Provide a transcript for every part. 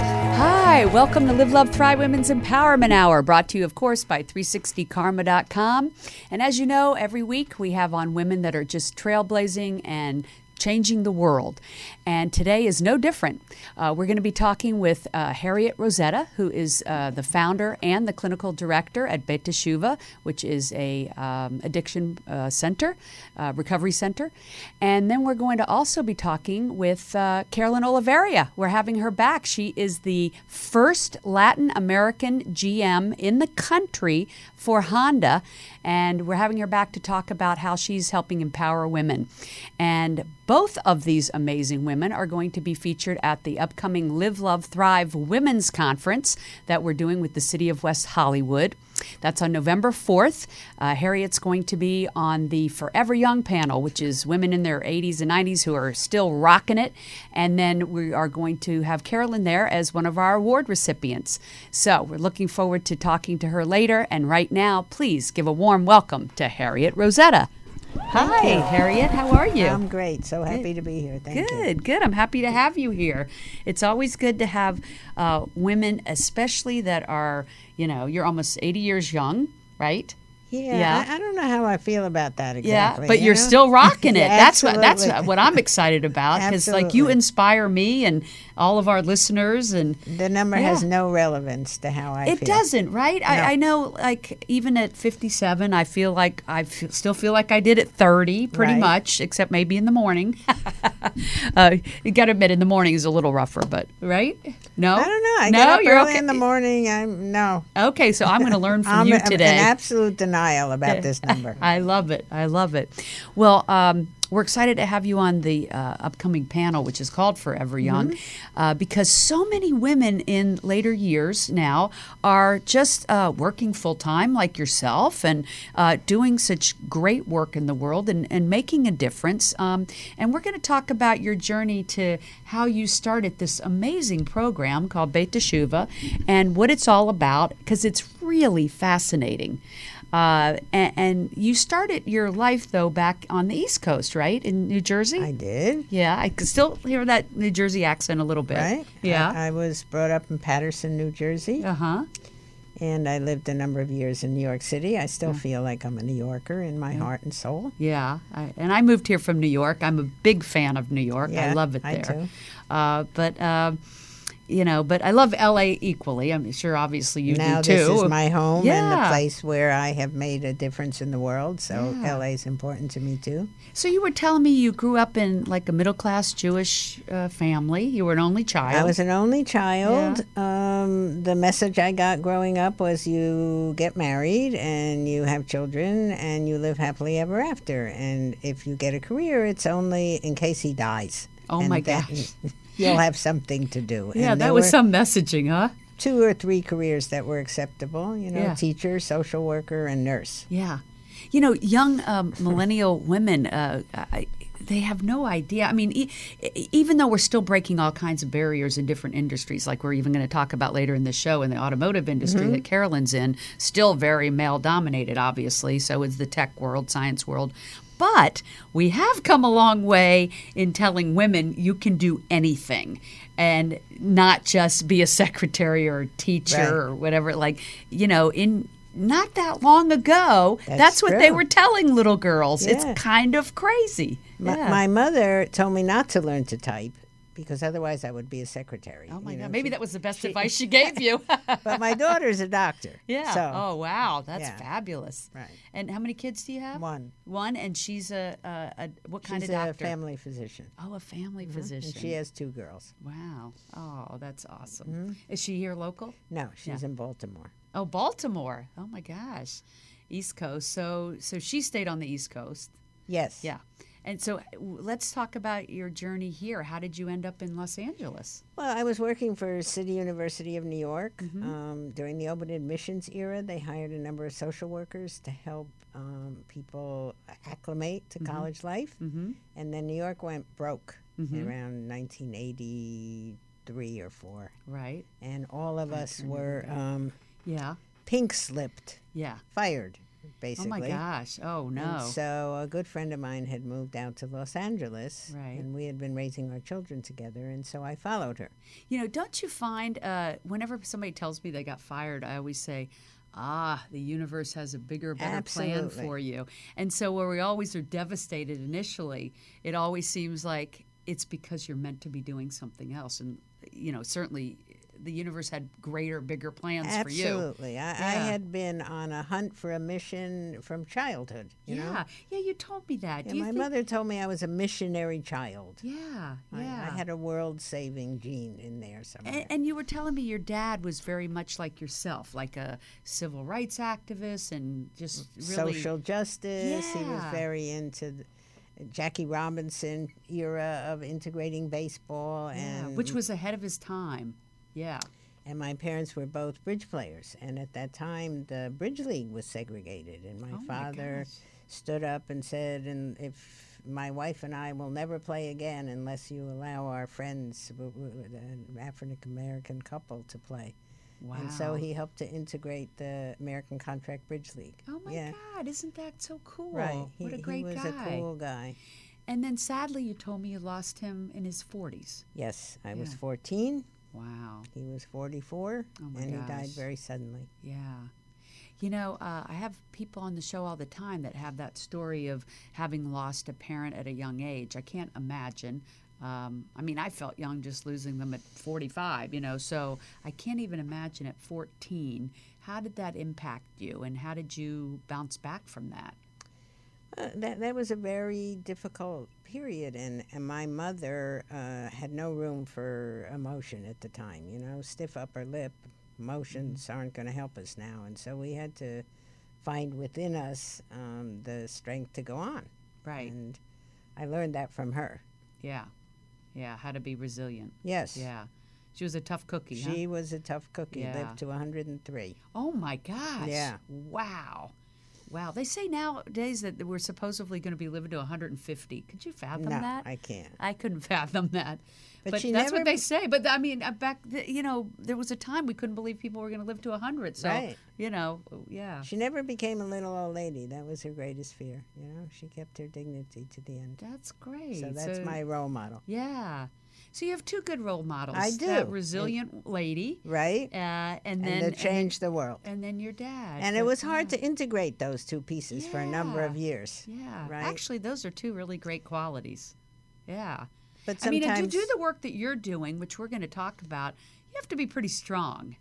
Hi, welcome to Live, Love, Thrive Women's Empowerment Hour, brought to you, of course, by 360karma.com. And as you know, every week we have on women that are just trailblazing and changing the world. And today is no different. Uh, we're going to be talking with uh, Harriet Rossetto, who is uh, the founder and the clinical director at Beit Teshuva, which is a um, addiction uh, center, uh, recovery center. And then we're going to also be talking with uh, Carolyn Olavarria. We're having her back. She is the first Latin American GM in the country for Honda. And we're having her back to talk about how she's helping empower women. And both of these amazing women are going to be featured at the upcoming Live, Love, Thrive Women's Conference that we're doing with the City of West Hollywood. That's on November 4th. Uh, Harriet's going to be on the Forever Young panel, which is women in their 80s and 90s who are still rocking it. And then we are going to have Carolyn there as one of our award recipients. So we're looking forward to talking to her later. And right now, please give a warm welcome to Harriet Rossetto. Hi, Harriet. How are you? I'm great. So happy to be here. Thank you. Good, good. I'm happy to have you here. It's always good to have uh, women, especially that are, you know, you're almost 80 years young, right? Yeah, Yeah. I, I don't know how I feel about that Yeah, exactly. but you you're know? still rocking it. Yeah, that's what that's what I'm excited about because like you inspire me and all of our listeners and The number has no relevance to how I it feel. doesn't, right? No. I, I know, like even at 57, I feel like I feel, still feel like I did at 30, pretty Right. much, except maybe in the morning. uh, you got to admit, in the morning is a little rougher, but right? No, I don't know. I no, get up you're okay. in the morning. I'm no. Okay, so I'm going to learn from you today. in absolute denial about this number. I love it. I love it. Well, um, we're excited to have you on the uh, upcoming panel, which is called Forever Young, uh, because so many women in later years now are just uh, working full time, like yourself, and uh, doing such great work in the world and, and making a difference. Um, and we're going to talk about your journey to how you started this amazing program called Beit Teshuva and what it's all about, because it's really fascinating. Uh, and, and you started your life though back on the East Coast, right, in New Jersey? I did. yeah, I can still hear that New Jersey accent a little bit. Right. Yeah. I, I was brought up in Paterson, New Jersey, uh huh. and I lived a number of years in New York City. I still feel like I'm a New Yorker in my heart and soul. Yeah, I, and I moved here from New York. I'm a big fan of New York. I love it I there. too. Uh, but uh, you know, but I love LA equally. I'm sure, obviously, you now do too. Now this is my home and the place where I have made a difference in the world. So Yeah. LA is important to me too. So you were telling me you grew up in like a middle class Jewish uh, family. You were an only child. I was an only child. Um, the message I got growing up was you get married and you have children and you live happily ever after. And if you get a career, it's only in case he dies. Oh And my then gosh. You'll have something to do. yeah, that was some messaging, huh? two or three careers that were acceptable. You know, Yeah. teacher, social worker, and nurse. Yeah. You know, young um, millennial women, uh, I, they have no idea. I mean, e- even though we're still breaking all kinds of barriers in different industries, like we're even going to talk about later in the show in the automotive industry that Carolyn's in, still very male dominated, obviously. So is the tech world, science world. But we have come a long way in telling women you can do anything and not just be a secretary or a teacher Right. or whatever. Like, you know, in not that long ago, that's, That's what they were telling little girls. Yeah. It's kind of crazy. My, Yeah. my mother told me not to learn to type because otherwise I would be a secretary. oh my you know, God. Maybe she- that was the best advice she gave you. But my daughter's a doctor. yeah. So, oh, wow. That's yeah. fabulous. Right. And how many kids do you have? One. One. And she's a, a, a what kind she's of doctor? She's a family physician. Oh, a family And physician. she has two girls. Wow. Oh, that's awesome. Mm-hmm. Is she here local? No, she's in Baltimore. Oh, Baltimore. Oh my gosh. East Coast. So so she stayed on the East Coast. Yes. Yeah. And so let's talk about your journey here. How did you end up in Los Angeles? Well, I was working for City University of New York um, during the open admissions era. They hired a number of social workers to help um, people acclimate to college life, mm-hmm. and then New York went broke around 1983 or four, Right. and all of us were um, Yeah. pink slipped, Yeah. fired, Oh basically. my gosh. Oh And no. so a good friend of mine had moved out to Los Angeles, Right. and we had been raising our children together, and so I followed her. You know, don't you find uh, whenever somebody tells me they got fired, I always say, ah, the universe has a bigger, better plan for you. And so, where we always are devastated initially, it always seems like it's because you're meant to be doing something else. And, you know, certainly the universe had greater, bigger plans for you. Absolutely. I, I had been on a hunt for a mission from childhood. You yeah. know? Yeah, you told me that. Yeah, my think- mother told me I was a missionary child. Yeah, yeah. I, had a world saving gene in there somewhere. And, and you were telling me your dad was very much like yourself, like a civil rights activist and just really Social justice. He was very into the Jackie Robinson era of integrating baseball. Yeah, and which was ahead of his time. Yeah. And my parents were both bridge players. And at that time, the Bridge League was segregated. And my Oh, father gosh. stood up and said, and if my wife and I will never play again unless you allow our friends, an African American couple, to play. Wow. And so he helped to integrate the American Contract Bridge League. Oh my yeah. God! Isn't that so cool? Right. He, what a great guy. he was guy. a cool guy. And then sadly, you told me you lost him in his forties. Yes, I was 14. Wow. He was 44. Oh, and he died very suddenly. Yeah. You know, uh, I have people on the show all the time that have that story of having lost a parent at a young age. I can't imagine. Um, I mean, I felt young just losing them at 45, you know, so I can't even imagine at 14. How did that impact you and how did you bounce back from that? Uh, that that was a very difficult period, and, and my mother uh, had no room for emotion at the time. You know, stiff upper lip, emotions Mm-hmm. aren't going to help us now, and so we had to find within us um, the strength to go on. Right. And I learned that from her. Yeah. Yeah. How to be resilient. Yes. Yeah. She was a tough cookie, huh? She was a tough cookie. Yeah. Lived to 103. Oh my gosh. Yeah. Wow. Wow. They say nowadays that we're supposedly going to be living to 150. Could you fathom no, that? I can't. I couldn't fathom that. But But, that's never- what they say. But I mean, uh, back, you know, there was a time we couldn't believe people were going to live to 100. So, Right. you know, yeah. She never became a little old lady. That was her greatest fear. You know, she kept her dignity to the end. That's great. So that's my role model. Yeah. So you have two good role models. I do. That resilient lady. Right? Uh, and and then to change the world. and then your dad. And it was hard yeah. to integrate those two pieces for a number of years. Yeah. Right? Actually, those are two really great qualities. Yeah. But I mean, and to do the work that you're doing, which we're going to talk about, you have to be pretty strong.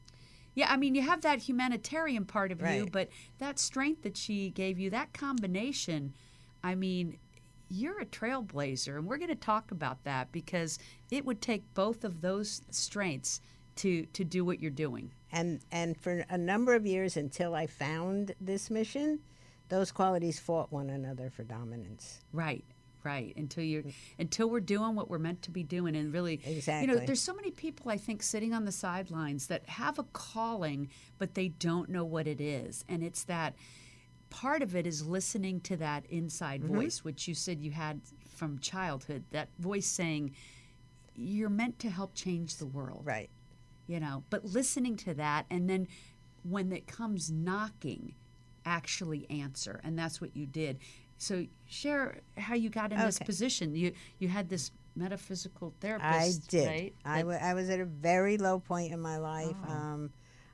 Yeah, I mean, you have that humanitarian part of you, but that strength that she gave you, that combination, I mean, you're a trailblazer, and we're going to talk about that because it would take both of those strengths to to do what you're doing. and and for a number of years until I found this mission, those qualities fought one another for dominance. Right, right. Until you're until we're doing what we're meant to be doing, and really, exactly. You know, there's so many people I think sitting on the sidelines that have a calling, but they don't know what it is, and it's that part of it is listening to that inside Mm-hmm. voice, which you said you had from childhood. That voice saying, "You're meant to help change the world." Right. you know but listening to that and then when it comes knocking actually answer and that's what you did so share how you got in this position you you had this metaphysical therapist. I did. right I I was at a very low point in my life. Oh. Um,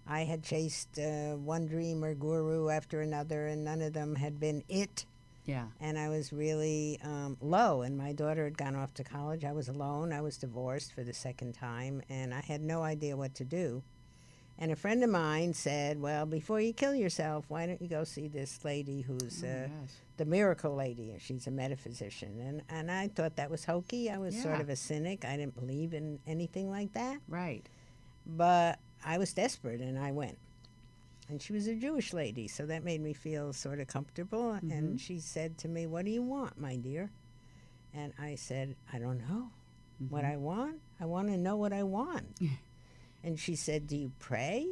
I had chased uh, one dream or guru after another, and none of them had been it. yeah and I was really um, low. And my daughter had gone off to college. I was alone. I was divorced for the second time, and I had no idea what to do. And a friend of mine said, "Well, before you kill yourself, why don't you go see this lady who's Oh uh, the miracle lady? and She's a metaphysician." And and I thought that was hokey. I was sort of a cynic. I didn't believe in anything like that. right But I was desperate, and I went. And she was a Jewish lady, so that made me feel sort of comfortable. Mm-hmm. And she said to me, What do you want, my dear? And I said, I don't know what I want. I want to know what I want. and she said, Do you pray?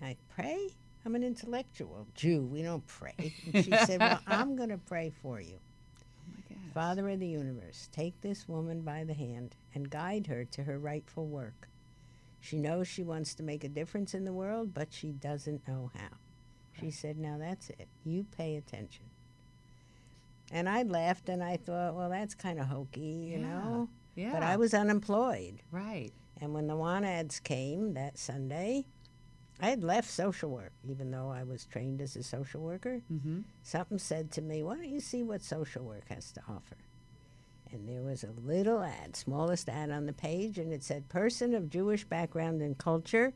I pray? I'm an intellectual Jew. We don't pray. And she said, Well, I'm going to pray for you. Father of the universe, take this woman by the hand and guide her to her rightful work. She knows she wants to make a difference in the world, but she doesn't know how. She said, Now that's it. You pay attention. And I laughed and I thought, Well, that's kind of hokey, you Yeah. know? Yeah. But I was unemployed. right. And when the want ads came that Sunday, I had left social work, even though I was trained as a social worker. Mm-hmm. Something said to me, Why don't you see what social work has to offer? And there was a little ad, smallest ad on the page, and it said, Person of Jewish background and culture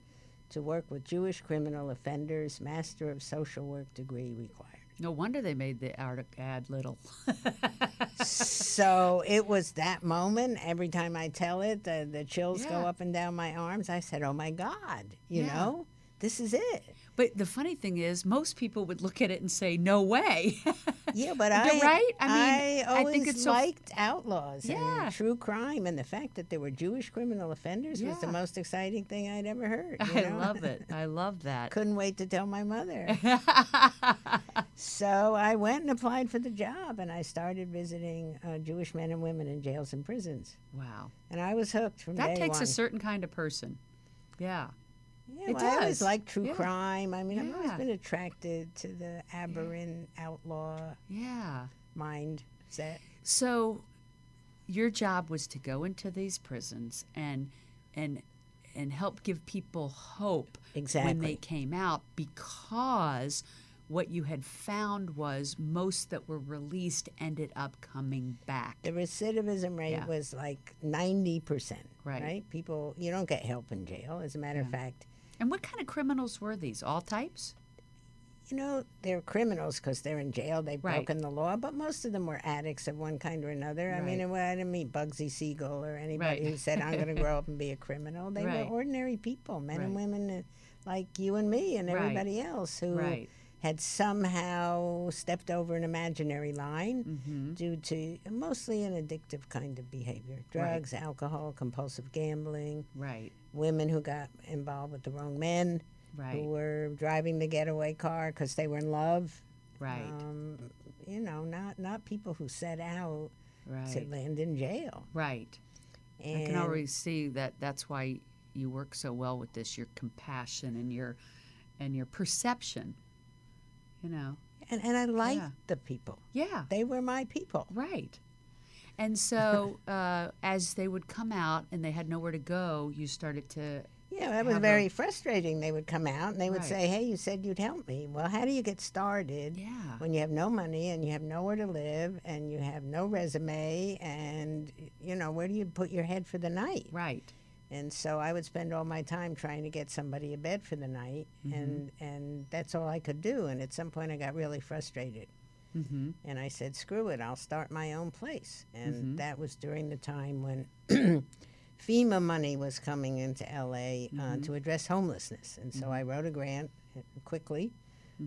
to work with Jewish criminal offenders, Master of Social Work degree required. No wonder they made the ad little. so it was that moment. Every time I tell it, the, the chills go up and down my arms. I said, Oh my God, you Yeah. know, this is it. But the funny thing is, most people would look at it and say, "No way." Yeah, but I, right. I mean, I I always think it's so liked outlaws Yeah. and true crime, and the fact that there were Jewish criminal offenders was the most exciting thing I'd ever heard. you I know? love it. I love that. Couldn't wait to tell my mother. so I went and applied for the job, and I started visiting uh, Jewish men and women in jails and prisons, Wow. and I was hooked from That takes one. a certain kind of person. Yeah. Yeah, It well, I always does. liked true Yeah. crime. I mean, I've always been attracted to the aberrant outlaw Yeah. mindset. So your job was to go into these prisons and and and help give people hope when they came out because what you had found was most that were released ended up coming back. The recidivism rate Yeah. was like 90%. Right. People, you don't get help in jail. As a matter of fact, And what kind of criminals were these? All types? you know, they're criminals because they're in jail. They've Right. broken the law, but most of them were addicts of one kind or another. I mean, I didn't meet Bugsy Siegel or anybody Right. who said, I'm going to grow up and be a criminal. They Right. were ordinary people, men and women uh, like you and me and Right. everybody else who Right. Had somehow stepped over an imaginary line Mm-hmm. due to mostly an addictive kind of behavior drugs, alcohol, compulsive gambling, Right. women who got involved with the wrong men, Right. who were driving the getaway car because they were in love. Right. Um, you know, not not people who set out to land in jail. Right. And I can already see that that's why you work so well with this your compassion and your and your perception. You know. and, and I liked Yeah. the people. Yeah. They were my people. Right. And so uh, as they would come out and they had nowhere to go, you started to Yeah, that was very frustrating. They would come out and they would Right. say, "Hey, you said you'd help me. Well, how do you get started Yeah. when you have no money and you have nowhere to live and you have no resume and you know where do you put your head for the night?" Right. And so I would spend all my time trying to get somebody a bed for the night, and and that's all I could do. And at some point, I got really frustrated, Mm-hmm. and I said, "Screw it! I'll start my own place." And Mhm. that was during the time when FEMA money was coming into LA uh, to address homelessness, and so I wrote a grant uh,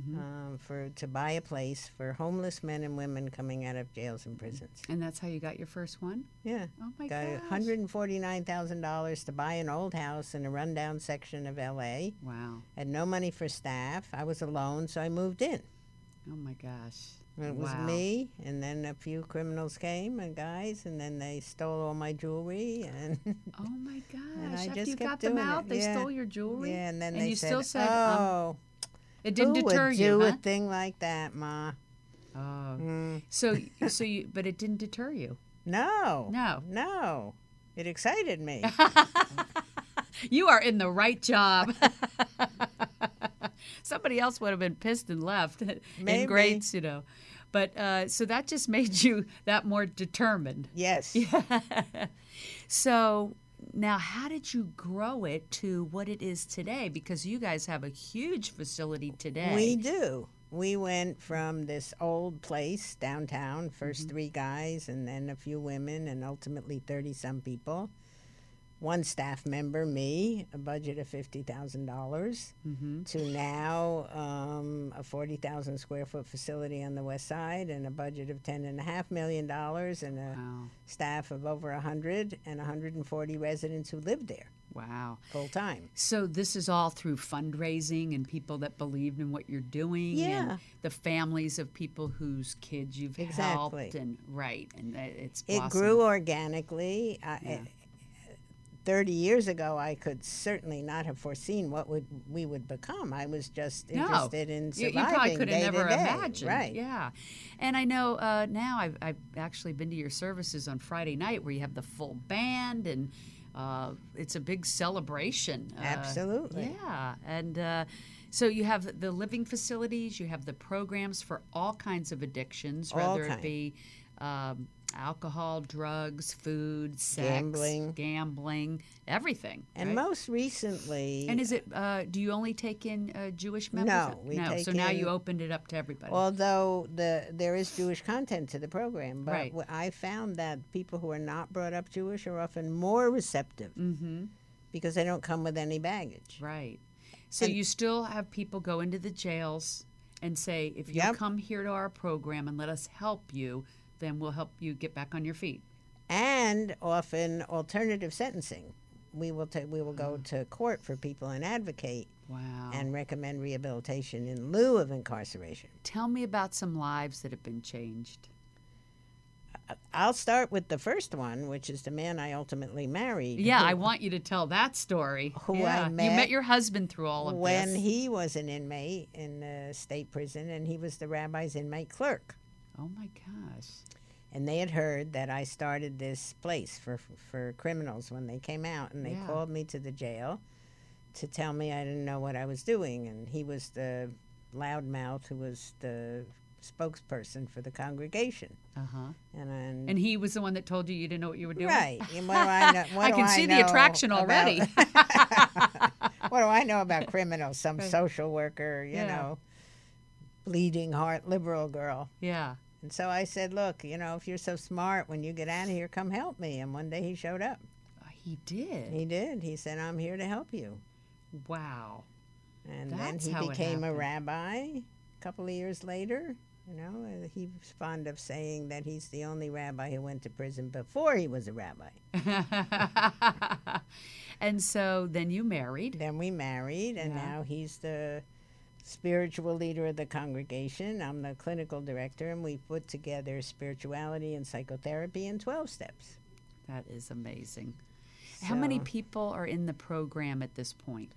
quickly. Um, for to buy a place for homeless men and women coming out of jails and prisons. And that's how you got your first one? Yeah, Oh my got gosh. hundred and forty nine thousand dollars to buy an old house in a rundown section of L.A. Wow. Had no money for staff. I was alone, so I moved in. Oh my gosh. It was Wow. me, and then a few criminals came and guys, and then they stole all my jewelry, and Oh my gosh. And I After just you kept got them doing it. out, they Yeah. stole your jewelry? yeah, and then And they you said, still said, um, "Oh, It didn't who deter would you, do huh? a thing like that, Ma?" Oh. Mm. So so you but it didn't deter you. No, No. no. It excited me. You are in the right job. Somebody else would have been pissed and left in grades, you know. But uh, so that just made you that more determined. yes. Yeah. So now, how did you grow it to what it is today? Because you guys have a huge facility today. We do. We went from this old place downtown, 1st Mm-hmm. three guys and then a few women and ultimately 30 some people. One staff member, me, a budget of fifty thousand dollars, Mm-hmm. to now um, a forty thousand square foot facility on the west side and a budget of ten and a half million dollars and a Wow. staff of over a hundred and hundred and forty residents who live there Wow. full time. So this is all through fundraising and people that believed in what you're doing Yeah. and the families of people whose kids you've Exactly. helped and right and it's It grew organically. I, Yeah. Thirty years ago, I could certainly not have foreseen what would we would become. I was just No. interested in surviving you probably could have never imagined. Right. Yeah. And I know uh, now I've, I've actually been to your services on Friday night where you have the full band and uh, it's a big celebration. Uh, Absolutely. Yeah. And uh, so you have the living facilities, you have the programs for all kinds of addictions, All whether it be um, alcohol, drugs, food, sex, Gambling. gambling, everything. And right? most recently, And is it? Uh, do you only take in uh, Jewish members? No, we no. take so now you opened it up to everybody. although the there is Jewish content to the program, but Right. I found that people who are not brought up Jewish are often more receptive mm-hmm. because they don't come with any baggage. Right. So And- you still have people go into the jails and say, if you Yep. come here to our program and let us help you, then we'll help you get back on your feet. and often alternative sentencing. We will ta- we will go mm. to court for people and advocate Wow. and recommend rehabilitation in lieu of incarceration. Tell me about some lives that have been changed. I'll start with the first one, which is the man I ultimately married. Yeah, who- I want you to tell that story. Who I yeah. You met met your husband through all of when this. When he was an inmate in the state prison, and he was the rabbi's inmate clerk. Oh my gosh. And they had heard that I started this place for for criminals when they came out, and they Yeah. called me to the jail to tell me I didn't know what I was doing. And he was the loudmouth who was the spokesperson for the congregation. Uh huh. And, And he was the one that told you you didn't know what you were doing. right, and what do I know? What I can see the attraction about- already. what do I know about criminals? Some Right. social worker, you Yeah. know, bleeding heart liberal girl. yeah. And so I said, look, you know, if you're so smart, when you get out of here, come help me. And one day he showed up. Uh, He did. He did. He said, I'm here to help you. Wow. And That's then he became a rabbi a couple of years later. You know, uh, he's fond of saying that he's the only rabbi who went to prison before he was a rabbi. and so then you married. Then we married, and Yeah. now he's the spiritual leader of the congregation. I'm the clinical director, and we put together spirituality and psychotherapy in 12 steps. That is amazing. How many people are in the program at this point?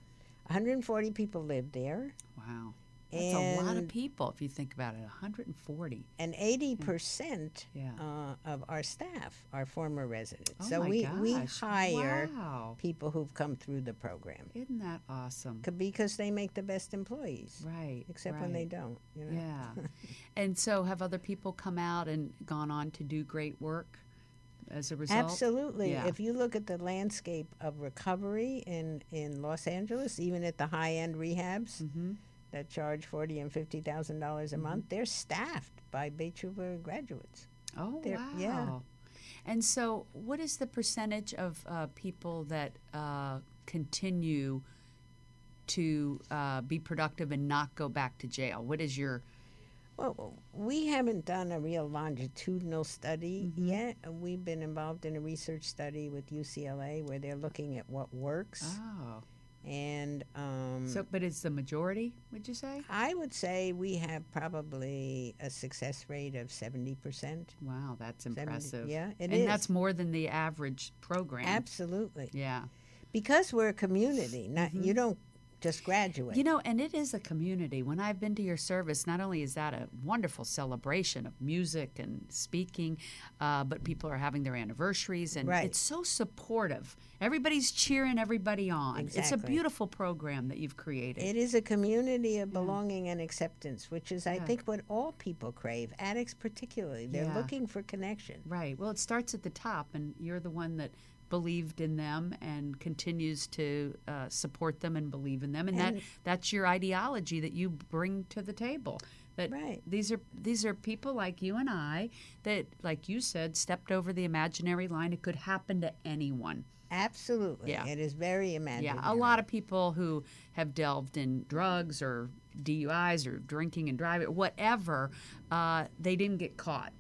140 people live there, Wow. That's a lot of people if you think about it. 140. and 80% Yeah. uh, of our staff are former residents. Oh so my we, we gosh. hire Wow. people who've come through the program Isn't that awesome? because they make the best employees, Right. except when they don't. You know? Yeah. and so have other people come out and gone on to do great work as a result? Absolutely. Yeah. If you look at the landscape of recovery in, in Los Angeles, even at the high end rehabs Mm-hmm. That charge forty and fifty thousand dollars a month, they're staffed by Beethoven graduates. Oh, They're- wow. yeah. And so, what is the percentage of uh, people that uh, continue to uh, be productive and not go back to jail? What is your. Well, we haven't done a real longitudinal study Mm-hmm. yet. We've been involved in a research study with UCLA where they're looking at what works. Oh. And um, So, but it's the majority, would you say? I would say we have probably a success rate of 70%. Wow, that's 70 impressive. yeah, it and is. that's more than the average program. Absolutely. Yeah. Because we're a community, not you don't just graduate. You know, and it is a community. When I've been to your service, not only is that a wonderful celebration of music and speaking, uh, but people are having their anniversaries, and Right. it's so supportive. Everybody's cheering everybody on. It's a beautiful program that you've created. it is a community of belonging and acceptance, which is, I Yeah. think, what all people crave, addicts particularly. They're Yeah. looking for connection. Right. Well, it starts at the top, and you're the one that believed in them and continues to uh, support them and believe in them, and, that that's your ideology that you bring to the table. That Right. these are these are people like you and I that, like you said, stepped over the imaginary line. It could happen to anyone. Absolutely. Yeah. It is very imaginative. Yeah, a lot of people who have delved in drugs or DUIs or drinking and driving, whatever, uh, they didn't get caught.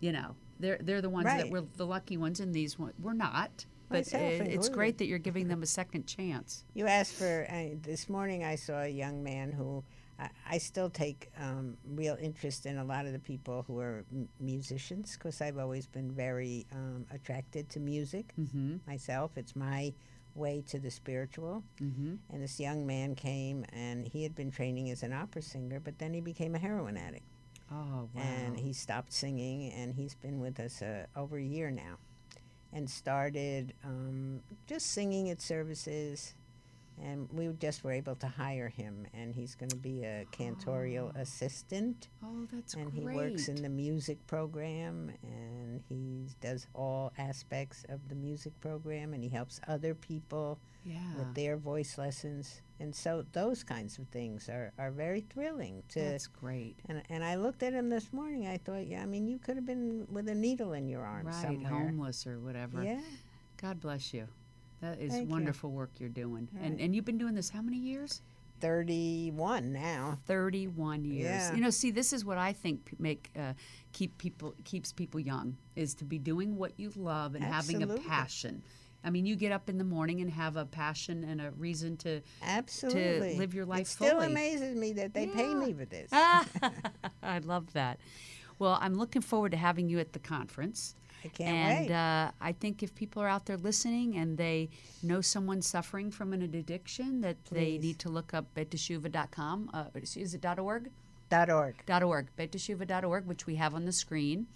You know, they're they're the ones that Right. were the lucky ones, and these one, we're not. But it, it's great that you're giving them a second chance. You asked for uh, this morning. I saw a young man who I, I still take um, real interest in a lot of the people who are m- musicians because I've always been very um, attracted to music Mm-hmm. myself. It's my way to the spiritual. Mm-hmm. And this young man came and he had been training as an opera singer, but then he became a heroin addict Oh wow! and he stopped singing and he's been with us uh, over a year now and started um, just singing at services and we just were able to hire him and he's going to be a cantorial ah. assistant oh, that's and great. he works in the music program and he does all aspects of the music program and he helps other people yeah. with their voice lessons and so those kinds of things are, are very thrilling to That's great. and, and I looked at him this morning. I thought, yeah, I mean, you could have been with a needle in your arm Right, somewhere. homeless or whatever. Yeah, God bless you. That is Thank you. wonderful work you're doing. And Right. and you've been doing this how many years? 31 now. 31 years. Yeah. You know, see, this is what I think make uh, keep people keeps people young is to be doing what you love and having a Absolutely. passion. I mean, you get up in the morning and have a passion and a reason to. Absolutely. live your life It still fully. amazes me that they pay me for this. I love that. Well, I'm looking forward to having you at the conference. I can't and wait. uh, I think if people are out there listening and they know someone suffering from an addiction, that they need to look up beittshuvah.com. Uh, is it .org? Dot org. .org, beittshuvah.org, which we have on the screen.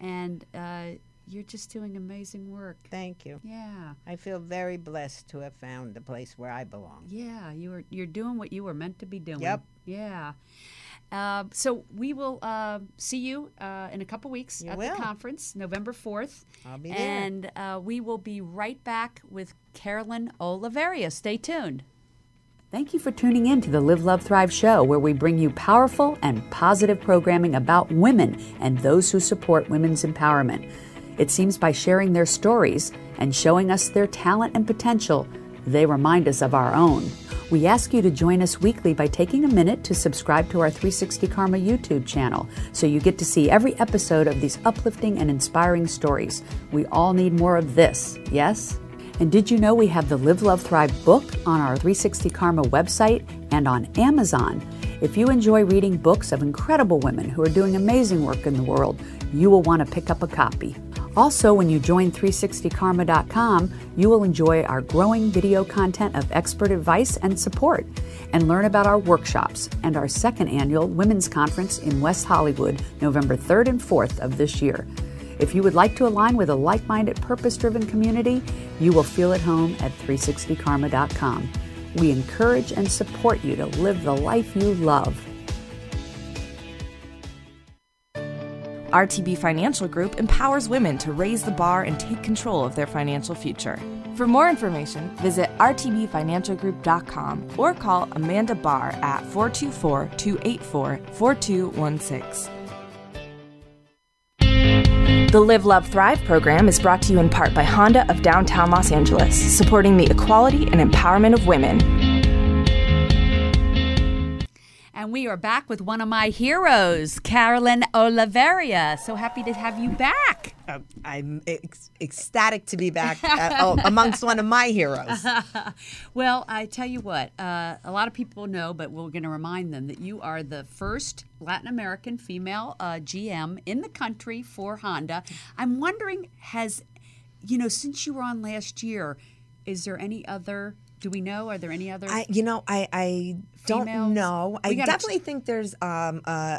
And uh, you're just doing amazing work. Thank you. Yeah, I feel very blessed to have found the place where I belong. yeah, you are you're doing what you were meant to be doing. Yep. Yeah. Uh, so we will uh, see you uh, in a couple weeks You at will. the conference, November fourth. I'll be there. And uh, we will be right back with Carolyn Olavarria. Stay tuned. Thank you for tuning in to the Live, Love, Thrive show, where we bring you powerful and positive programming about women and those who support women's empowerment. It seems by sharing their stories and showing us their talent and potential, they remind us of our own. We ask you to join us weekly by taking a minute to subscribe to our 360 Karma YouTube channel so you get to see every episode of these uplifting and inspiring stories. We all need more of this, yes? And did you know we have the Live, Love, Thrive book on our 360 Karma website and on Amazon? If you enjoy reading books of incredible women who are doing amazing work in the world, you will want to pick up a copy. Also, when you join 360karma.com, you will enjoy our growing video content of expert advice and support and learn about our workshops and our second annual Women's Conference in West Hollywood, November 3rd and 4th of this year. If you would like to align with a like minded, purpose driven community, you will feel at home at 360karma.com. We encourage and support you to live the life you love. RTB Financial Group empowers women to raise the bar and take control of their financial future. For more information, visit rtbfinancialgroup.com or call Amanda Barr at 424 284 4216. The Live, Love, Thrive program is brought to you in part by Honda of downtown Los Angeles, supporting the equality and empowerment of women. And we are back with one of my heroes, Carolyn Olavarria. So happy to have you back. Uh, I'm ec- ecstatic to be back uh, oh, amongst one of my heroes. Well, I tell you what, uh, a lot of people know, but we're going to remind them that you are the first Latin American female uh, GM in the country for Honda. I'm wondering, has, you know, since you were on last year, is there any other, do we know, are there any other? I, you know, I, I don't know. I definitely think there's um, uh,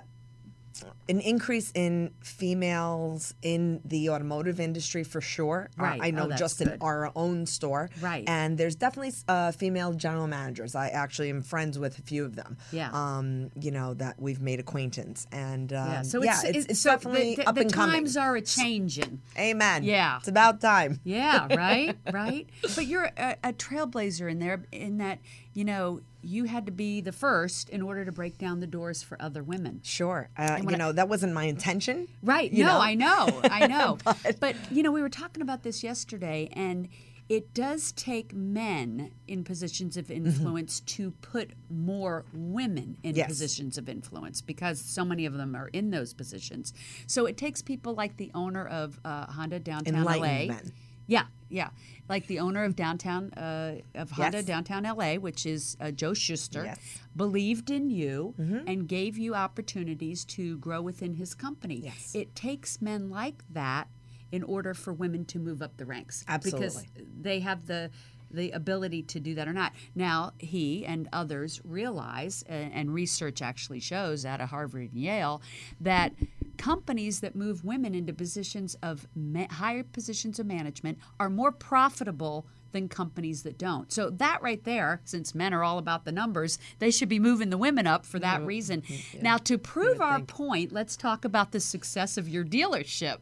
an increase in females in the automotive industry for sure. Uh, Right. I know Oh, just good. in our own store. Right. And there's definitely uh, female general managers. I actually am friends with a few of them. Yeah. Um, you know that we've made acquaintance, and um, yeah, so yeah, it's, it's, it's, it's so definitely the, the, up the and coming. The times are a changing. Amen. Yeah. It's about time. Yeah, right, right. But you're a, a trailblazer in there, in that you know you had to be the first in order to break down the doors for other women. Sure. Uh, you I- know, that wasn't my intention. Right. no, know? I know. I know. but, you know, we were talking about this yesterday, and it does take men in positions of influence to put more women in Mm-hmm. Yes. positions of influence because so many of them are in those positions. So it takes people like the owner of uh, Honda downtown LA. Men. Yeah, yeah. Like the owner of downtown uh, of Honda Yes. downtown LA, which is uh, Joe Schuster, Yes. Mm-hmm. believed in you and gave you opportunities to grow within his company. Yes. It takes men like that in order for women to move up the ranks Absolutely. because they have the the ability to do that or not. Now, he and others realize, uh, and research actually shows out of Harvard and Yale, that companies that move women into positions of ma- higher positions of management are more profitable than companies that don't. So that right there, since men are all about the numbers, they should be moving the women up for that reason. Now, to prove our point, let's talk about the success of your dealership,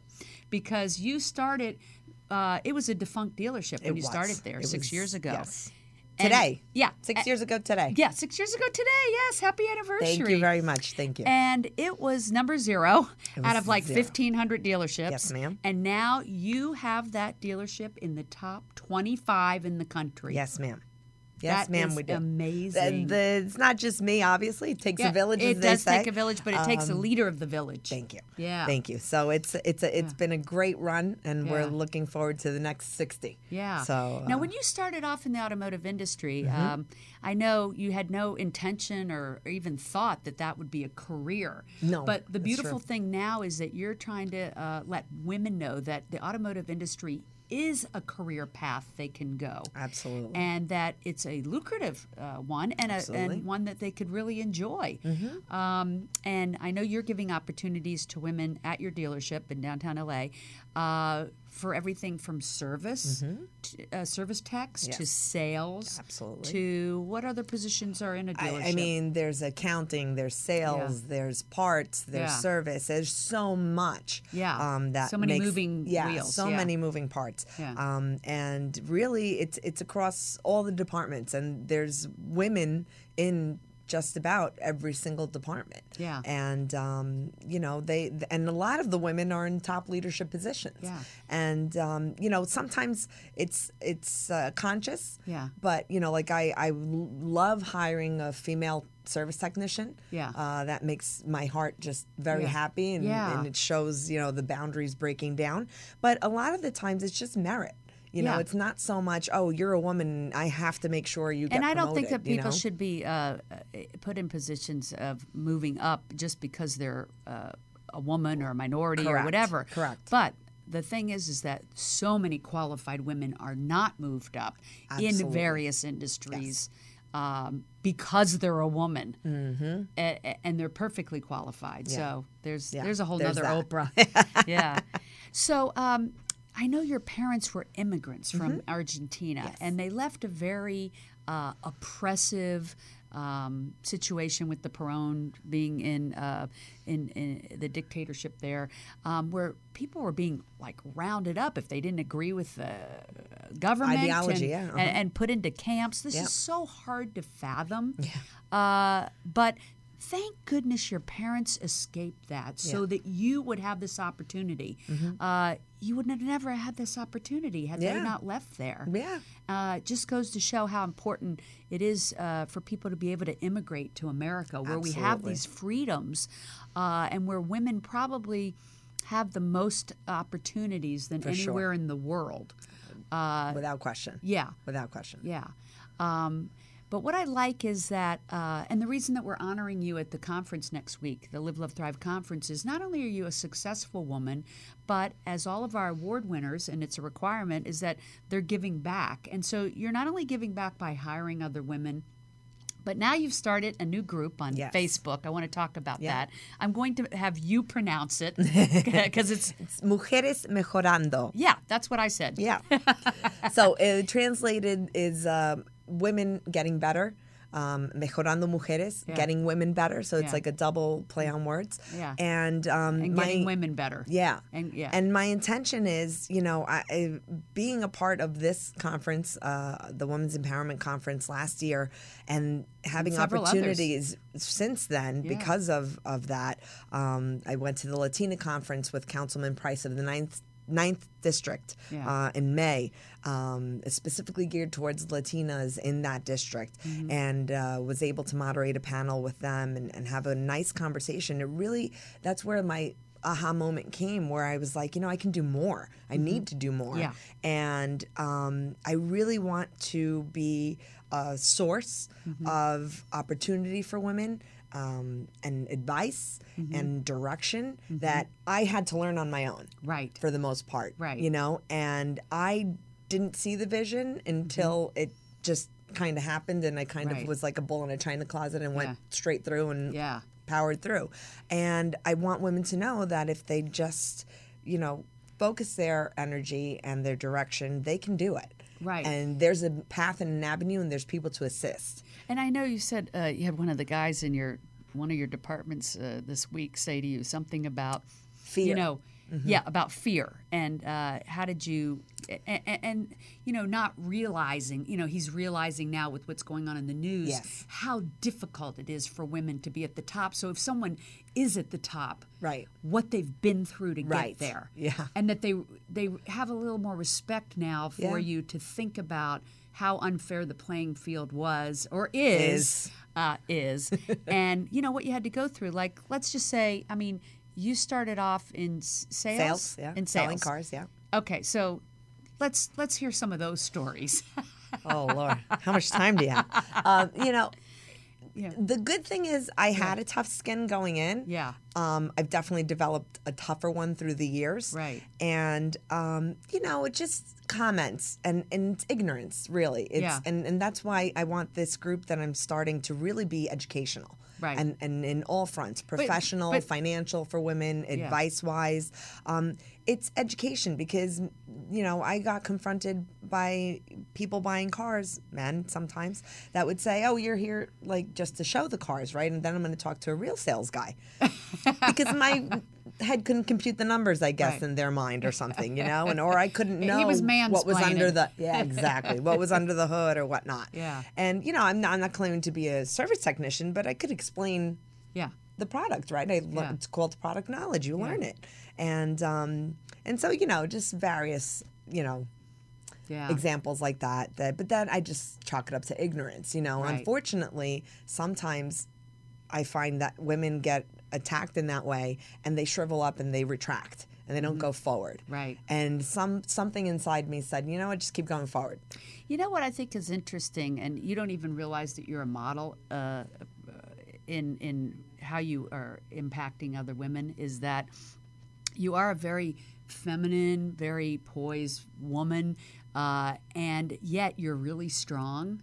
because you started. Uh, it was a defunct dealership when It you was. started there It six was- years ago. yes. And- Today. yeah, Six years ago today. Yeah, six years ago today. Yes, happy anniversary. Thank you very much. Thank you. And it was number zero out of like zero. 1,500 dealerships. Yes, ma'am. And now you have that dealership in the top 25 in the country. yes, ma'am. Yes, That ma'am. we do. amazing. The, the, it's not just me, obviously. It takes Yeah, a village. It does say. take a village, but it takes a Um, leader of the village. Thank you. Yeah. Thank you. So it's it's a, it's been a great run, and we're looking forward to the next sixty. Yeah. So now, uh, when you started off in the automotive industry, um, I know you had no intention or, or even thought that that would be a career. No, But the beautiful thing now is that you're trying to uh, let women know that the automotive industry is a career path they can go. Absolutely. And that it's a lucrative uh, one and, a, Mm-hmm. and one that they could really enjoy. Um, and I know you're giving opportunities to women at your dealership in downtown LA uh, for everything from service, to, uh, service techs, to Mm-hmm. Sales, Absolutely. to what other positions are in a dealership? I, I mean, there's accounting, there's sales, there's parts, there's Yeah. service. There's so much. Yeah. Um, that So many makes- moving yeah, wheels, So yeah. many moving parts. Yeah. Um, and really, it's it's across all the departments, and there's women in just about every single department. Yeah. And um, you know they and a lot of the women are in top leadership positions. Yeah. And um, you know sometimes it's it's uh, conscious. Yeah. But you know, like I I love hiring a female service technician. Yeah. Uh, that makes my heart just very Yeah. happy, and, Yeah. and it shows you know the boundaries breaking down. But a lot of the times, it's just merit. You know, Yeah. it's not so much. Oh, you're a woman. I have to make sure you get. and I don't think that promoted," you people know? should be uh, uh, put in positions of moving up just because they're uh, a woman or a minority or whatever. Correct. But the thing is, is that so many qualified women are not moved up in various industries. Um, because they're a woman, mm-hmm. and they're perfectly qualified. So there's Yeah, there's a whole there's nother that. Oprah. yeah. So um, I know your parents were immigrants from Mm-hmm. Argentina, and they left a very uh, oppressive um, situation with the Perón being in, uh, in in the dictatorship there, um, where people were being like rounded up if they didn't agree with the government Ideology, and, yeah, uh-huh. and, and put into camps. This Yeah. is so hard to fathom. Uh, but thank goodness your parents escaped that so that you would have this opportunity. Uh, you would have never had this opportunity had they Mm-hmm. Not left there. Yeah. Uh, it just goes to show how important it is uh, for people to be able to immigrate to America, where we have these freedoms uh, and where women probably have the most opportunities than sure. anywhere in the world. without question. Yeah. Without question. Yeah. Um, but what I like is that, uh, and the reason that we're honoring you at the conference next week, the Live, Love, Thrive conference, is not only are you a successful woman, but as all of our award winners, and it's a requirement, is that they're giving back. And so you're not only giving back by hiring other women, but now you've started a new group on Yes. Facebook. I want to talk about Yeah. that. I'm going to have you pronounce it because it's, It's Mujeres mejorando. yeah, that's what I said. Yeah. so uh, translated is um, women getting better. Um, mejorando mujeres, Yeah. getting women better. So it's Yeah. like a double play on words. Yeah. And, um, And my, getting women better. Yeah. And yeah. And my intention is, you know, I, I, being a part of this conference, uh, the Women's Empowerment Conference last year, and having others. opportunities since then because of, of that. Um, I went to the Latina conference with Councilman Price of the Ninth ninth district Yeah. uh, in May, um, specifically geared towards Latinas in that district, and uh, was able to moderate a panel with them and, and have a nice conversation. It really, that's where my aha moment came where I was like, you know, I can do more. I need to do more. Yeah. And um, I really want to be a source of opportunity for women um, and advice mm-hmm. and direction mm-hmm. that I had to learn on my own Right. for the most part. Right. You know, and I didn't see the vision mm-hmm. until it just kind of happened and I kind Right. of was like a bull in a china closet and went Yeah. straight through and Yeah. powered through. And I want women to know that if they just, you know, focus their energy and their direction, they can do it. Right. And there's a path and an avenue and there's people to assist. And I know you said uh, you had one of the guys in your one of your departments uh, this week say to you something about Fear. You know, yeah, about fear and uh, how did you and, and you know not realizing you know he's realizing now with what's going on in the news Yes. how difficult it is for women to be at the top. So if someone is at the top, Right. what they've been through to Right. get there, Yeah. and that they they have a little more respect now for Yeah. you to think about how unfair the playing field was or is Is. uh, is and you know what you had to go through like let's just say i mean you started off in s- sales Sales, yeah. in sales Selling cars, yeah. okay so let's let's hear some of those stories Oh Lord, how much time do you have? Um, you know, Yeah. the good thing is I had a tough skin going in. Yeah. Um, I've definitely developed a tougher one through the years. Right. And um, you know, it just comments and, and ignorance, really. It's Yeah. and, and that's why I want this group that I'm starting to really be educational. Right. And and in all fronts, professional, but- financial for women, advice wise. Um, it's education because you know I got confronted by people buying cars, men sometimes that would say, "Oh, you're here like just to show the cars, right?" And then I'm going to talk to a real sales guy because my head couldn't compute the numbers, I guess, Right. in their mind or something, you know, and or I couldn't know was what was under the yeah exactly what was under the hood or whatnot. Yeah. and you know I'm not I'm not claiming to be a service technician, but I could explain yeah the product, right? I, Yeah. It's called product knowledge. You learn it, and um, and so you know, just various you know yeah examples like that. That, but then I just chalk it up to ignorance. You know, Right. unfortunately, sometimes I find that women get attacked in that way, and they shrivel up and they retract and they don't go forward. Mm-hmm. Right. And some something inside me said, you know what, just keep going forward. You know what I think is interesting, and you don't even realize that you're a model uh, in in how you are impacting other women. Is that you are a very feminine, very poised woman, uh, and yet you're really strong.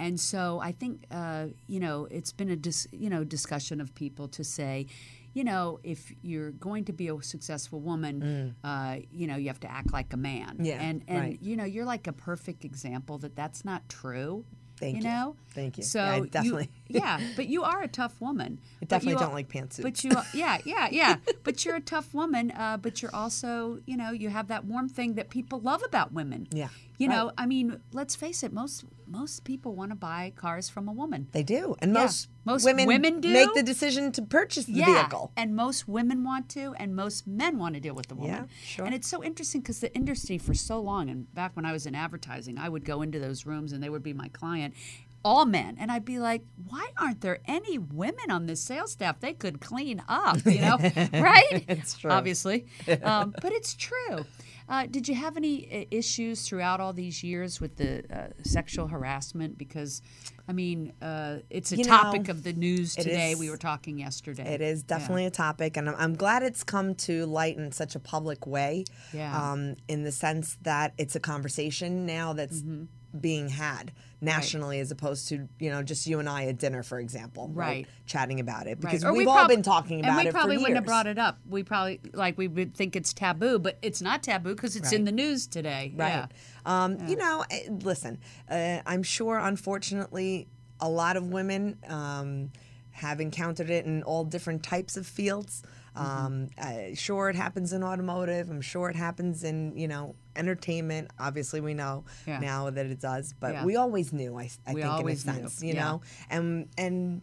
And so I think uh, you know it's been a dis- you know discussion of people to say, you know, if you're going to be a successful woman, uh, you know, you have to act like a man. Mm. Yeah, and and right. you know, you're like a perfect example that that's not true. Thank you. know, Thank you. So Yeah, I you- definitely- yeah, but you are a tough woman. I definitely don't are- like pantsuits. But you, yeah, yeah, yeah. but you're a tough woman. Uh, but you're also, you know, you have that warm thing that people love about women. Yeah, You know. I mean, let's face it. Most most people want to buy cars from a woman. They do, and Yeah. most Most women, women do? make the decision to purchase the yeah, vehicle. and most women want to, and most men want to deal with the woman. Yeah, sure. And it's so interesting because the industry for so long, and back when I was in advertising, I would go into those rooms and they would be my client, all men, and I'd be like, "Why aren't there any women on this sales staff? They could clean up, you know, right? It's true. obviously, um, but it's true." Uh, did you have any uh, issues throughout all these years with the uh, sexual harassment? Because, I mean, uh, it's a You know, topic of the news today. is- we were talking yesterday. It is definitely a topic, and I'm, I'm glad it's come to light in such a public way. Yeah. Um, in the sense that it's a conversation now that's Mm-hmm. being had nationally, as opposed to you know just you and I at dinner, for example, Right. Chatting about it because we we've all prob- been talking about and we it probably for wouldn't have brought it up. We probably like we would think it's taboo, but it's not taboo because it's in the news today. Right. Yeah. Um, You know, eh, listen, uh, I'm sure, unfortunately, a lot of women um, have encountered it in all different types of fields. Mm-hmm. Um, uh, sure, it happens in automotive. I'm sure it happens in, you know, entertainment. Obviously, we know Yeah. now that it does, but Yeah. we always knew, I, I We think, in a knew, sense, you yeah. know? And, and,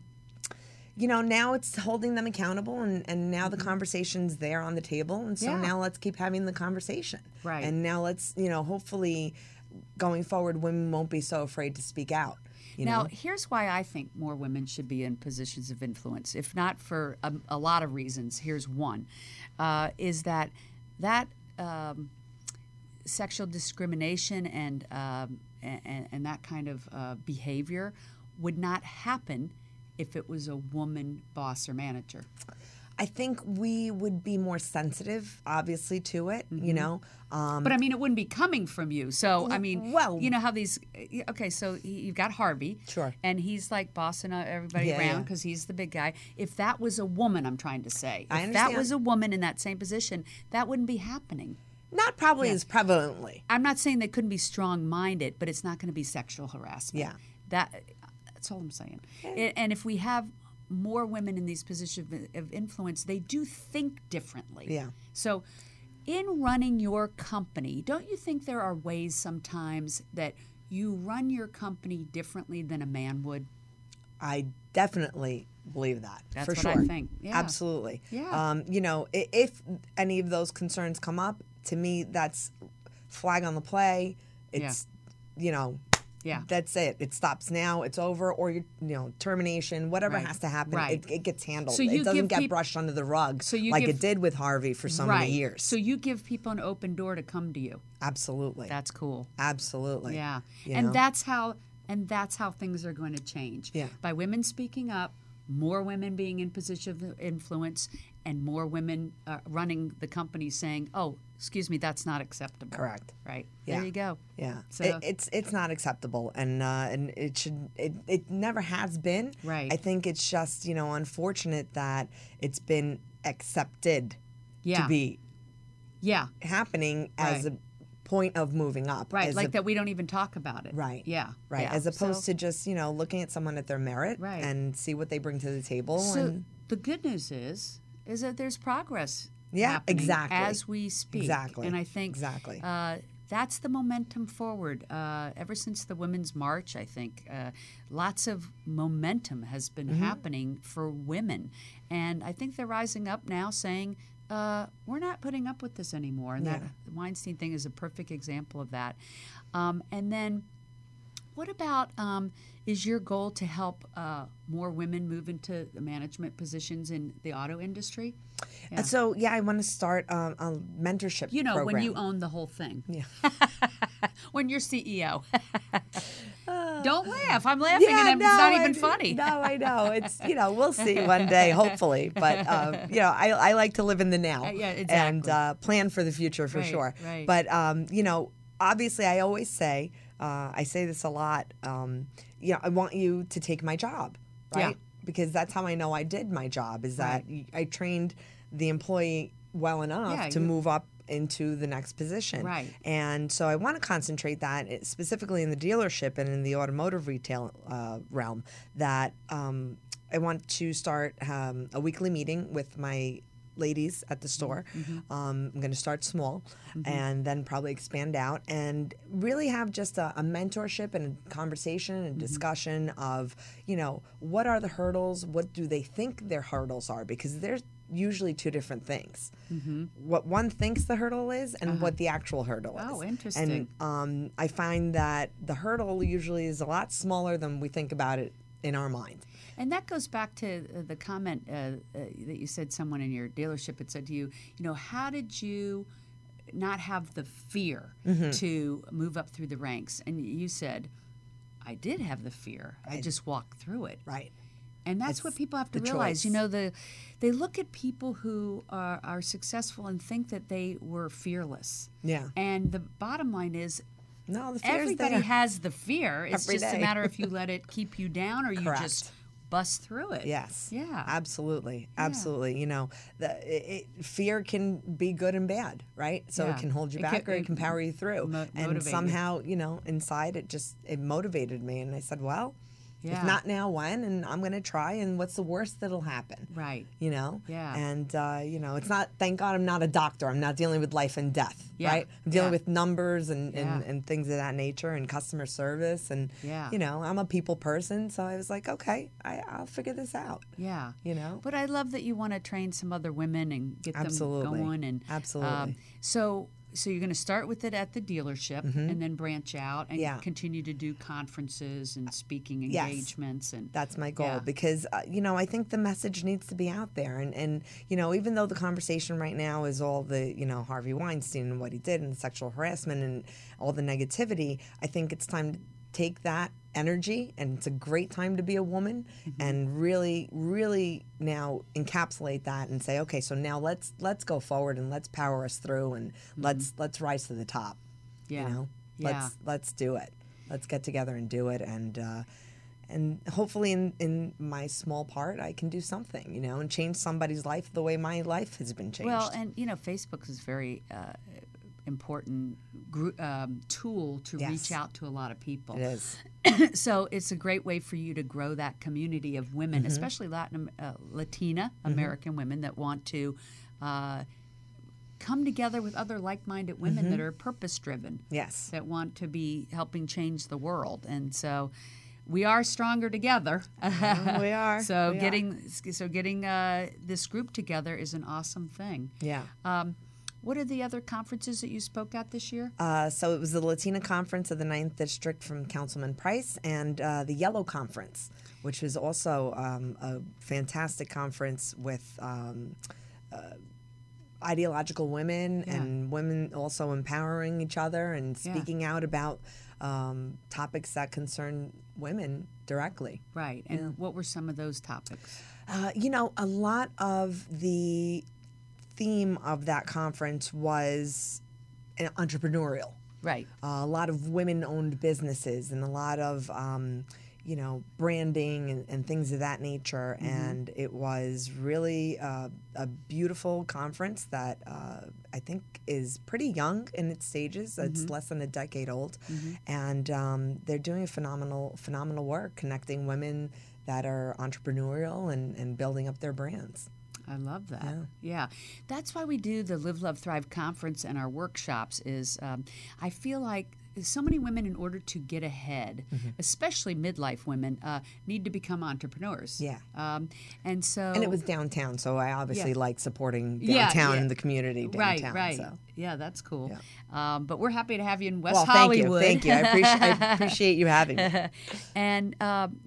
you know, now it's holding them accountable, and, and now the conversation's there on the table, and so Mm-hmm. Now let's keep having the conversation. Right. And now let's, you know, hopefully, going forward, women won't be so afraid to speak out. You now, know? here's why I think more women should be in positions of influence. If not for a, a lot of reasons, here's one: uh, is that that um, sexual discrimination and, um, and and that kind of uh, behavior would not happen if it was a woman boss or manager. I think we would be more sensitive, obviously, to it. You know, um, But I mean, it wouldn't be coming from you. So I mean, well- you know how these. Okay, so you've got Harvey, Sure. and he's like bossing uh, everybody Yeah, around yeah. because he's the big guy. If that was a woman, I'm trying to say, if that was a woman in that same position, that wouldn't be happening. Not probably as prevalently. I'm not saying they couldn't be strong-minded, but it's not going to be sexual harassment. Yeah. that that's all I'm saying. A- And if we have more women in these positions of- influence, they do think differently. Yeah. So, in running your company, don't you think there are ways sometimes that you run your company differently than a man would? I definitely believe that That's for what I sure. think. Yeah. Absolutely. Yeah. Um, you know, if any of those concerns come up, to me, that's flag on the play. It's, you know, Yeah. that's it. It stops now. It's over, or you, you know, termination. Whatever Right. has to happen, Right. it, it gets handled. So you it doesn't get peop- brushed under the rug So you like give- it did with Harvey for so right. many years. So you give people an open door to come to you. Absolutely. That's cool. Absolutely. Yeah. You and know? that's how and that's how things are going to change. Yeah. By women speaking up, more women being in position of influence and more women uh, running the company saying, "Oh, excuse me, that's not acceptable." Correct. Right. Yeah. There you go. Yeah, So- it, it's it's not acceptable, and uh, and it should it, it never has been. Right. I think it's just you know unfortunate that it's been accepted Yeah. to be Yeah. happening as Right. a point of moving up. Right. Like a- that we don't even talk about it. Right. Yeah. Right. Yeah. As opposed So- to just you know looking at someone at their merit Right. and see what they bring to the table. So and the good news is is that there's progress. Yeah, exactly. As we speak. Exactly. And I think Exactly. uh, that's the momentum forward. Uh, ever since the Women's March, I think uh, lots of momentum has been Mm-hmm. happening for women, and I think they're rising up now, saying. Uh, we're not putting up with this anymore, and that the Weinstein thing is a perfect example of that. Um, and then, what about um, is your goal to help uh, more women move into the management positions in the auto industry? And so yeah, I want to start um, a mentorship. You know, when you own the whole thing. Yeah. when you're CEO. Don't laugh. I'm laughing and it's not even funny. No, I know. It's you know we'll see one day, hopefully. But um, you know, I, I like to live in the now Uh, yeah, and uh, plan for the future for Right, sure. right. But um, you know, obviously, I always say uh, I say this a lot. Um, you know, I want you to take my job, Yeah. right? Because that's how I know I did my job. Is that I trained the employee well enough Yeah, to you- move up into the next position. Right. And so I want to concentrate that specifically in the dealership and in the automotive retail uh, realm. That um, I want to start um, a weekly meeting with my ladies at the store. Mm-hmm. Mm-hmm. Um, I'm going to start small mm-hmm. and then probably expand out and really have just a, a mentorship and a conversation and discussion of, you know, what are the hurdles? What do they think their hurdles are? Because there's usually two different things. What one thinks the hurdle is and what uh-huh. the actual hurdle is. Oh, interesting. And um, I find that the hurdle usually is a lot smaller than we think about it in our mind. And that goes back to uh, the comment uh, uh, that you said someone in your dealership had said to you, you know, how did you not have the fear Mm-hmm. to move up through the ranks? And you said, I did have the fear. I just walked through it. Right. And that's what people have to realize. You know, the they look at people who are, are successful and think that they were fearless. Yeah. And the bottom line is No, everybody has the fear. It's just a matter if you let it keep you down or you Correct. just bust through it. Yes. Yeah. Absolutely. Absolutely. You know, the it, it, fear can be good and bad, right? So Yeah. it can hold you It back can- or it can power you through. mo- and somehow, you know, inside it just it motivated me, and I said, well. Yeah. If not now, when? And I'm going to try. And what's the worst that'll happen? Right. You know? Yeah. And, uh, you know, it's not, thank God I'm not a doctor. I'm not dealing with life and death, Yeah. right? I'm dealing Yeah. with numbers and, and, and things of that nature and customer service. And, Yeah. you know, I'm a people person. So I was like, okay, I, I'll figure this out. Yeah. You know? But I love that you want to train some other women and get Absolutely. them going. And um, Absolutely. so, so you're going to start with it at the dealership and then branch out and Mm-hmm. Yeah. continue to do conferences and speaking Yes. engagements and That's my goal Yeah. because uh, you know I think the message needs to be out there, and and you know even though the conversation right now is all the you know Harvey Weinstein and what he did and sexual harassment and all the negativity, I think it's time to take that energy and it's a great time to be a woman Mm-hmm. and really really now encapsulate that and say okay so now let's let's go forward and let's power us through and let's let's rise to the top Mm-hmm. Yeah. you know Yeah. let's let's do it let's get together and do it and uh, and hopefully in, in my small part i can do something you know and change somebody's life the way my life has been changed Well, and you know, Facebook is very uh, important gr- um, tool to Yes. reach out to a lot of people. it is so it's a great way for you to grow that community of women, Mm-hmm. especially Latin uh, Latina American women that want to uh, come together with other like-minded women Mm-hmm. that are purpose-driven. yes that want to be helping change the world, and so we are stronger together. we are so We are. getting so getting uh, this group together is an awesome thing. yeah Um, what are the other conferences that you spoke at this year? uh, so it was the Latina Conference of the Ninth District from Councilman Price and uh, the Yellow Conference, which was also um, a fantastic conference with um, uh, ideological women Yeah. and women also empowering each other and Yeah. speaking out about um, topics that concern women directly. Right, and what were some of those topics? Uh, you know, a lot of the theme of that conference was entrepreneurial. Right. Uh, a lot of women-owned businesses and a lot of um, you know branding and, and things of that nature. And it was really uh, a beautiful conference that uh, I think is pretty young in its stages. It's less than a decade old, and um, they're doing phenomenal phenomenal work connecting women that are entrepreneurial and, and building up their brands. I love that. Yeah. That's why we do the Live, Love, Thrive conference and our workshops. Is um, I feel like so many women, in order to get ahead, Mm-hmm. especially midlife women, uh, need to become entrepreneurs. Yeah. Um, and so And it was downtown, so I obviously Yeah. like supporting Yeah, downtown yeah. and the community right, downtown. right. So. Yeah, that's cool. Um, but we're happy to have you in West Well, thank you, thank you. I appreciate, I appreciate you having me. And um,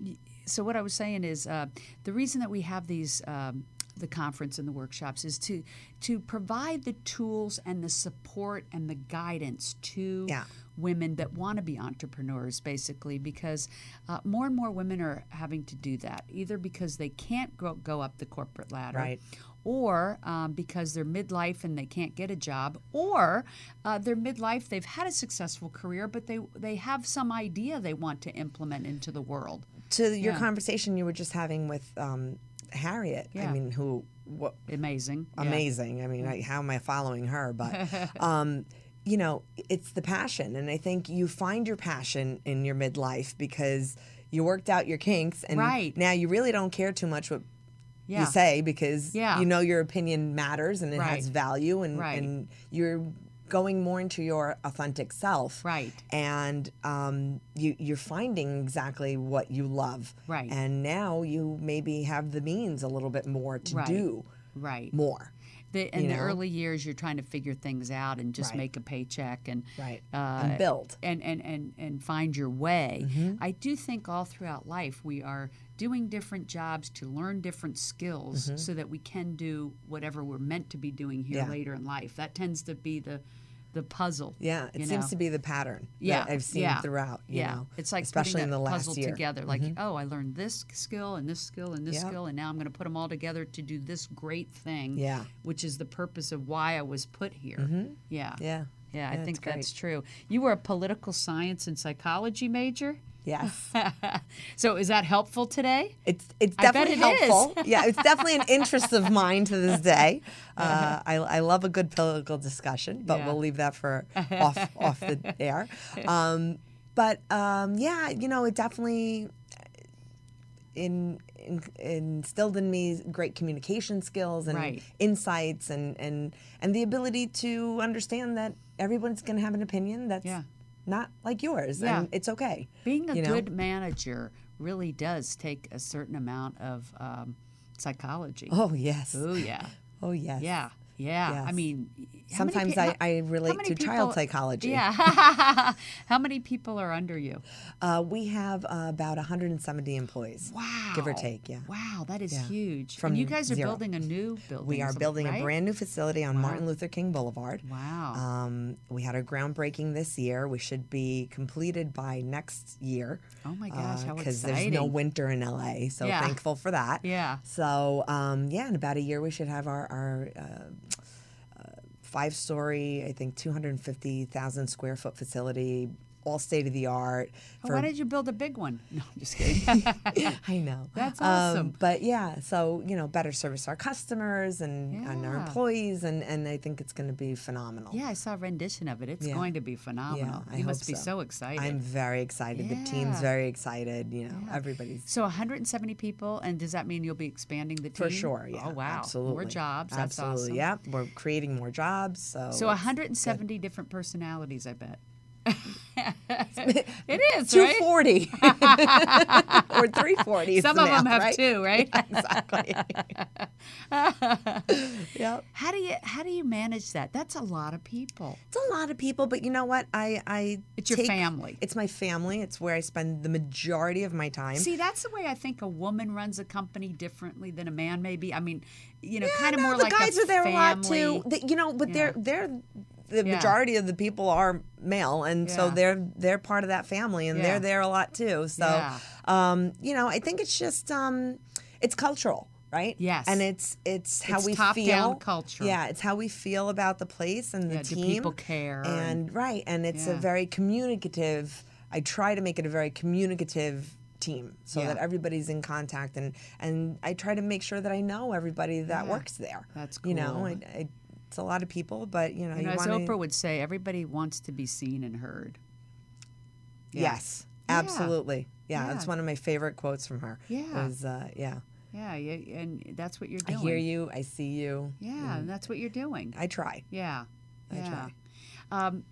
so, what I was saying is, uh, the reason that we have these, um, the conference and the workshops, is to to provide the tools and the support and the guidance to Yeah. women that want to be entrepreneurs, basically, because uh, more and more women are having to do that, either because they can't go, go up the corporate ladder, Right. or um, because they're midlife and they can't get a job, or uh, they're midlife, they've had a successful career, but they they have some idea they want to implement into the world. To your Yeah. conversation you were just having with um, Harriet, Yeah. I mean, who, what, Amazing, Yeah. amazing. I mean, I, how am I following her? But, um, you know, it's the passion. And I think you find your passion in your midlife because you worked out your kinks and Right. now you really don't care too much what Yeah. you say because Yeah. you know your opinion matters and it Right. has value and, Right. and you're going more into your authentic self Right. and um, you, you're finding exactly what you love Right. and now you maybe have the means a little bit more to Right. do right. more The, in you the early years, you're trying to figure things out and just Right. make a paycheck and Right. uh, And build. and and and and find your way. Mm-hmm. I do think all throughout life we are doing different jobs to learn different skills so that we can do whatever we're meant to be doing here Mm-hmm. Yeah. later in life. That tends to be the the puzzle. Yeah, it seems know? to be the pattern yeah, that I've seen yeah, throughout. You yeah, know, it's like especially putting in the last puzzle year. Mm-hmm. together. Like, oh, I learned this skill and this skill and this Yep. skill, and now I'm going to put them all together to do this great thing. Yeah. which is the purpose of why I was put here. Yeah, Mm-hmm. Yeah, yeah. I Yeah, think it's that's true. You were a political science and psychology major. Yes, so is that helpful today? it's it's definitely it helpful. yeah, it's definitely an interest of mine to this day. Uh, I, I love a good political discussion, but Yeah. we'll leave that for off off the air. Um, but um, yeah, you know, it definitely in, in, instilled in me great communication skills and Right. insights and, and and the ability to understand that everyone's going to have an opinion that's Yeah. Not like yours Yeah. and it's okay. Being a you know? good manager really does take a certain amount of um, psychology. Oh yes. Oh, yeah. Oh yes. Yeah. Yeah. I mean, how many Sometimes I, I relate to child psychology. Yeah. how many people are under you? Uh, we have uh, about 170 employees. Wow. Give or take, yeah. Wow, that is Yeah. huge. From and you guys are zero. building a new building. We are building right? a brand new facility on Martin Luther King Boulevard. Wow. Um, we had our groundbreaking this year. We should be completed by next year. Oh my gosh, how exciting! Because there's no winter in LA, so Yeah. thankful for that. Yeah. So um, yeah, in about a year we should have our, our uh, five-story, I think, 250,000 square foot facility, all state of the art. Oh, why did you build a big one? No, I'm just kidding. I know. That's Um, awesome. but yeah, so you know, better service our customers and, and our employees, and, and I think it's going to be phenomenal. yeah, I saw a rendition of it. It's Yeah. going to be phenomenal. I you must be so excited. I'm very excited. The team's very excited. You know, everybody's so 170 people, and does that mean you'll be expanding the team? for sure. Yeah. Oh wow. Absolutely. More jobs. That's Absolutely. awesome. Yeah. We're creating more jobs. So. So it's 170 different personalities, I bet. it is, Two right? forty or three forty. Some of them have two, right? exactly. yep. How do you how do you manage that? That's a lot of people. It's a lot of people, but you know what? I I It's your family. It's my family. It's where I spend the majority of my time. See, that's the way I think a woman runs a company differently than a man. Maybe I mean, you know, kind of no, more the like guys are there family. a lot too. You know, but they're they're the Yeah. majority of the people are male, and so they're they're part of that family, and Yeah. they're there a lot too. So, Yeah. um, you know, I think it's just um, it's cultural. Right. Yes. and it's it's how we feel. It's we top-down culture. Yeah, it's how we feel about the place and the Yeah, do people care And right, and it's a very communicative. I try to make it a very communicative team so Yeah. that everybody's in contact and and I try to make sure that I know everybody that Yeah. works there. That's cool. You know. I, I, it's a lot of people, but you know, You you, as want Oprah would say, everybody wants to be seen and heard. Yeah. Yes, absolutely. Yeah, Yeah. that's one of my favorite quotes from her. Yeah. was uh, yeah. Yeah, and that's what you're doing. I hear you. I see you. Yeah, and that's what you're doing. I try. Yeah. I yeah. try. Um,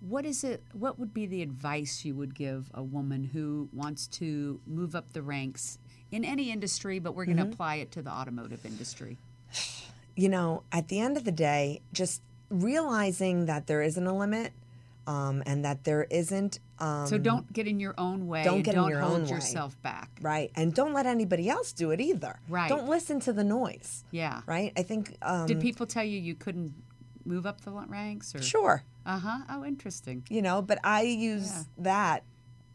what is it? What would be the advice you would give a woman who wants to move up the ranks in any industry, but we're going Mm-hmm. to apply it to the automotive industry? you know, at the end of the day, just realizing that there isn't a limit um, and that there isn't. Um, So don't get in your own way. don't get in don't your hold own way. yourself back. Right. And don't let anybody else do it either. Right. Don't listen to the noise. Yeah. Right. I think. Um, Did people tell you you couldn't move up the ranks? Or Sure. Uh huh. Oh, interesting. You know, but I use Yeah. that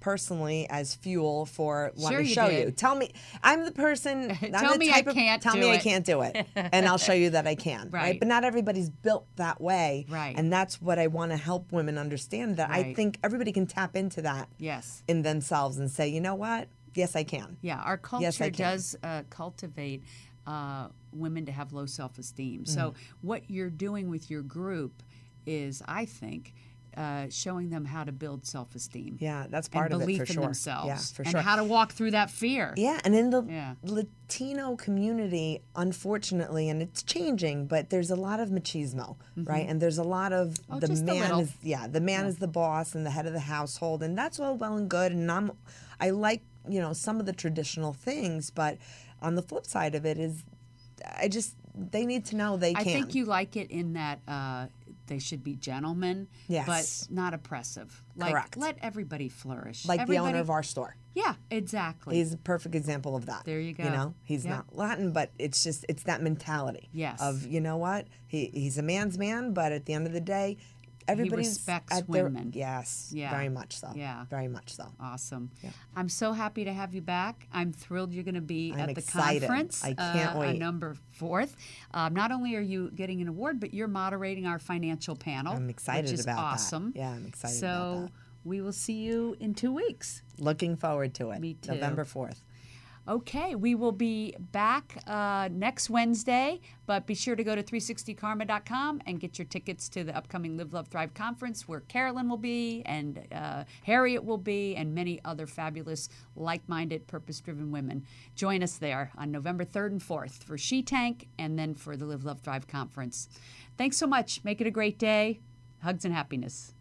personally as fuel for wanting Sure to show did. you. Tell me, I'm the person. Tell the me I of- can't Tell do me I it. can't do it, and I'll show you that I can. Right. But not everybody's built that way. Right. And that's what I want to help women understand. That I think everybody can tap into that Yes. in themselves and say, you know what? Yes, I can. Yeah, our culture Yes, does uh, cultivate uh, women to have low self esteem. So, Mm. what you're doing with your group is, I think, uh, showing them how to build self esteem. Yeah, that's part of it belief for in sure. themselves. Yeah, for and sure. how to walk through that fear. Yeah, and in the Yeah. Latino community, unfortunately, and it's changing, but there's a lot of machismo, right? And there's a lot of Mm-hmm. Oh, the man is yeah, the man is the boss and the head of the household, and that's all well and good. And I'm, I like you know some of the traditional things, but on the flip side of it is, I just they need to know they I can. think you like it in that uh, they should be gentlemen, Yes. but not oppressive. Like, Correct. let everybody flourish. like the owner of our store. Yeah, exactly. He's a perfect example of that. There you go. You know, he's Yeah. not Latin, but it's just it's that mentality. Yes. Of you know what he he's a man's man, but at the end of the day, everybody's respects at their, women. Yes. Yeah. Very much so. Yeah. Very much so. Awesome. I'm so happy to have you back. I'm thrilled you're going to be I'm at the excited. conference. I can't uh, wait. On number fourth. Um, not only are you getting an award, but you're moderating our financial panel. I'm excited which is about that. awesome. Yeah, I'm excited so about that. we will see you in two weeks. Looking forward to it. Me too. November fourth. Okay, we will be back uh, next Wednesday, but be sure to go to 360karma.com and get your tickets to the upcoming Live, Love, Thrive conference where Carolyn will be and uh, Harriet will be and many other fabulous, like minded, purpose driven women. Join us there on November 3rd and 4th for She Tank and then for the Live, Love, Thrive conference. Thanks so much. Make it a great day. Hugs and happiness.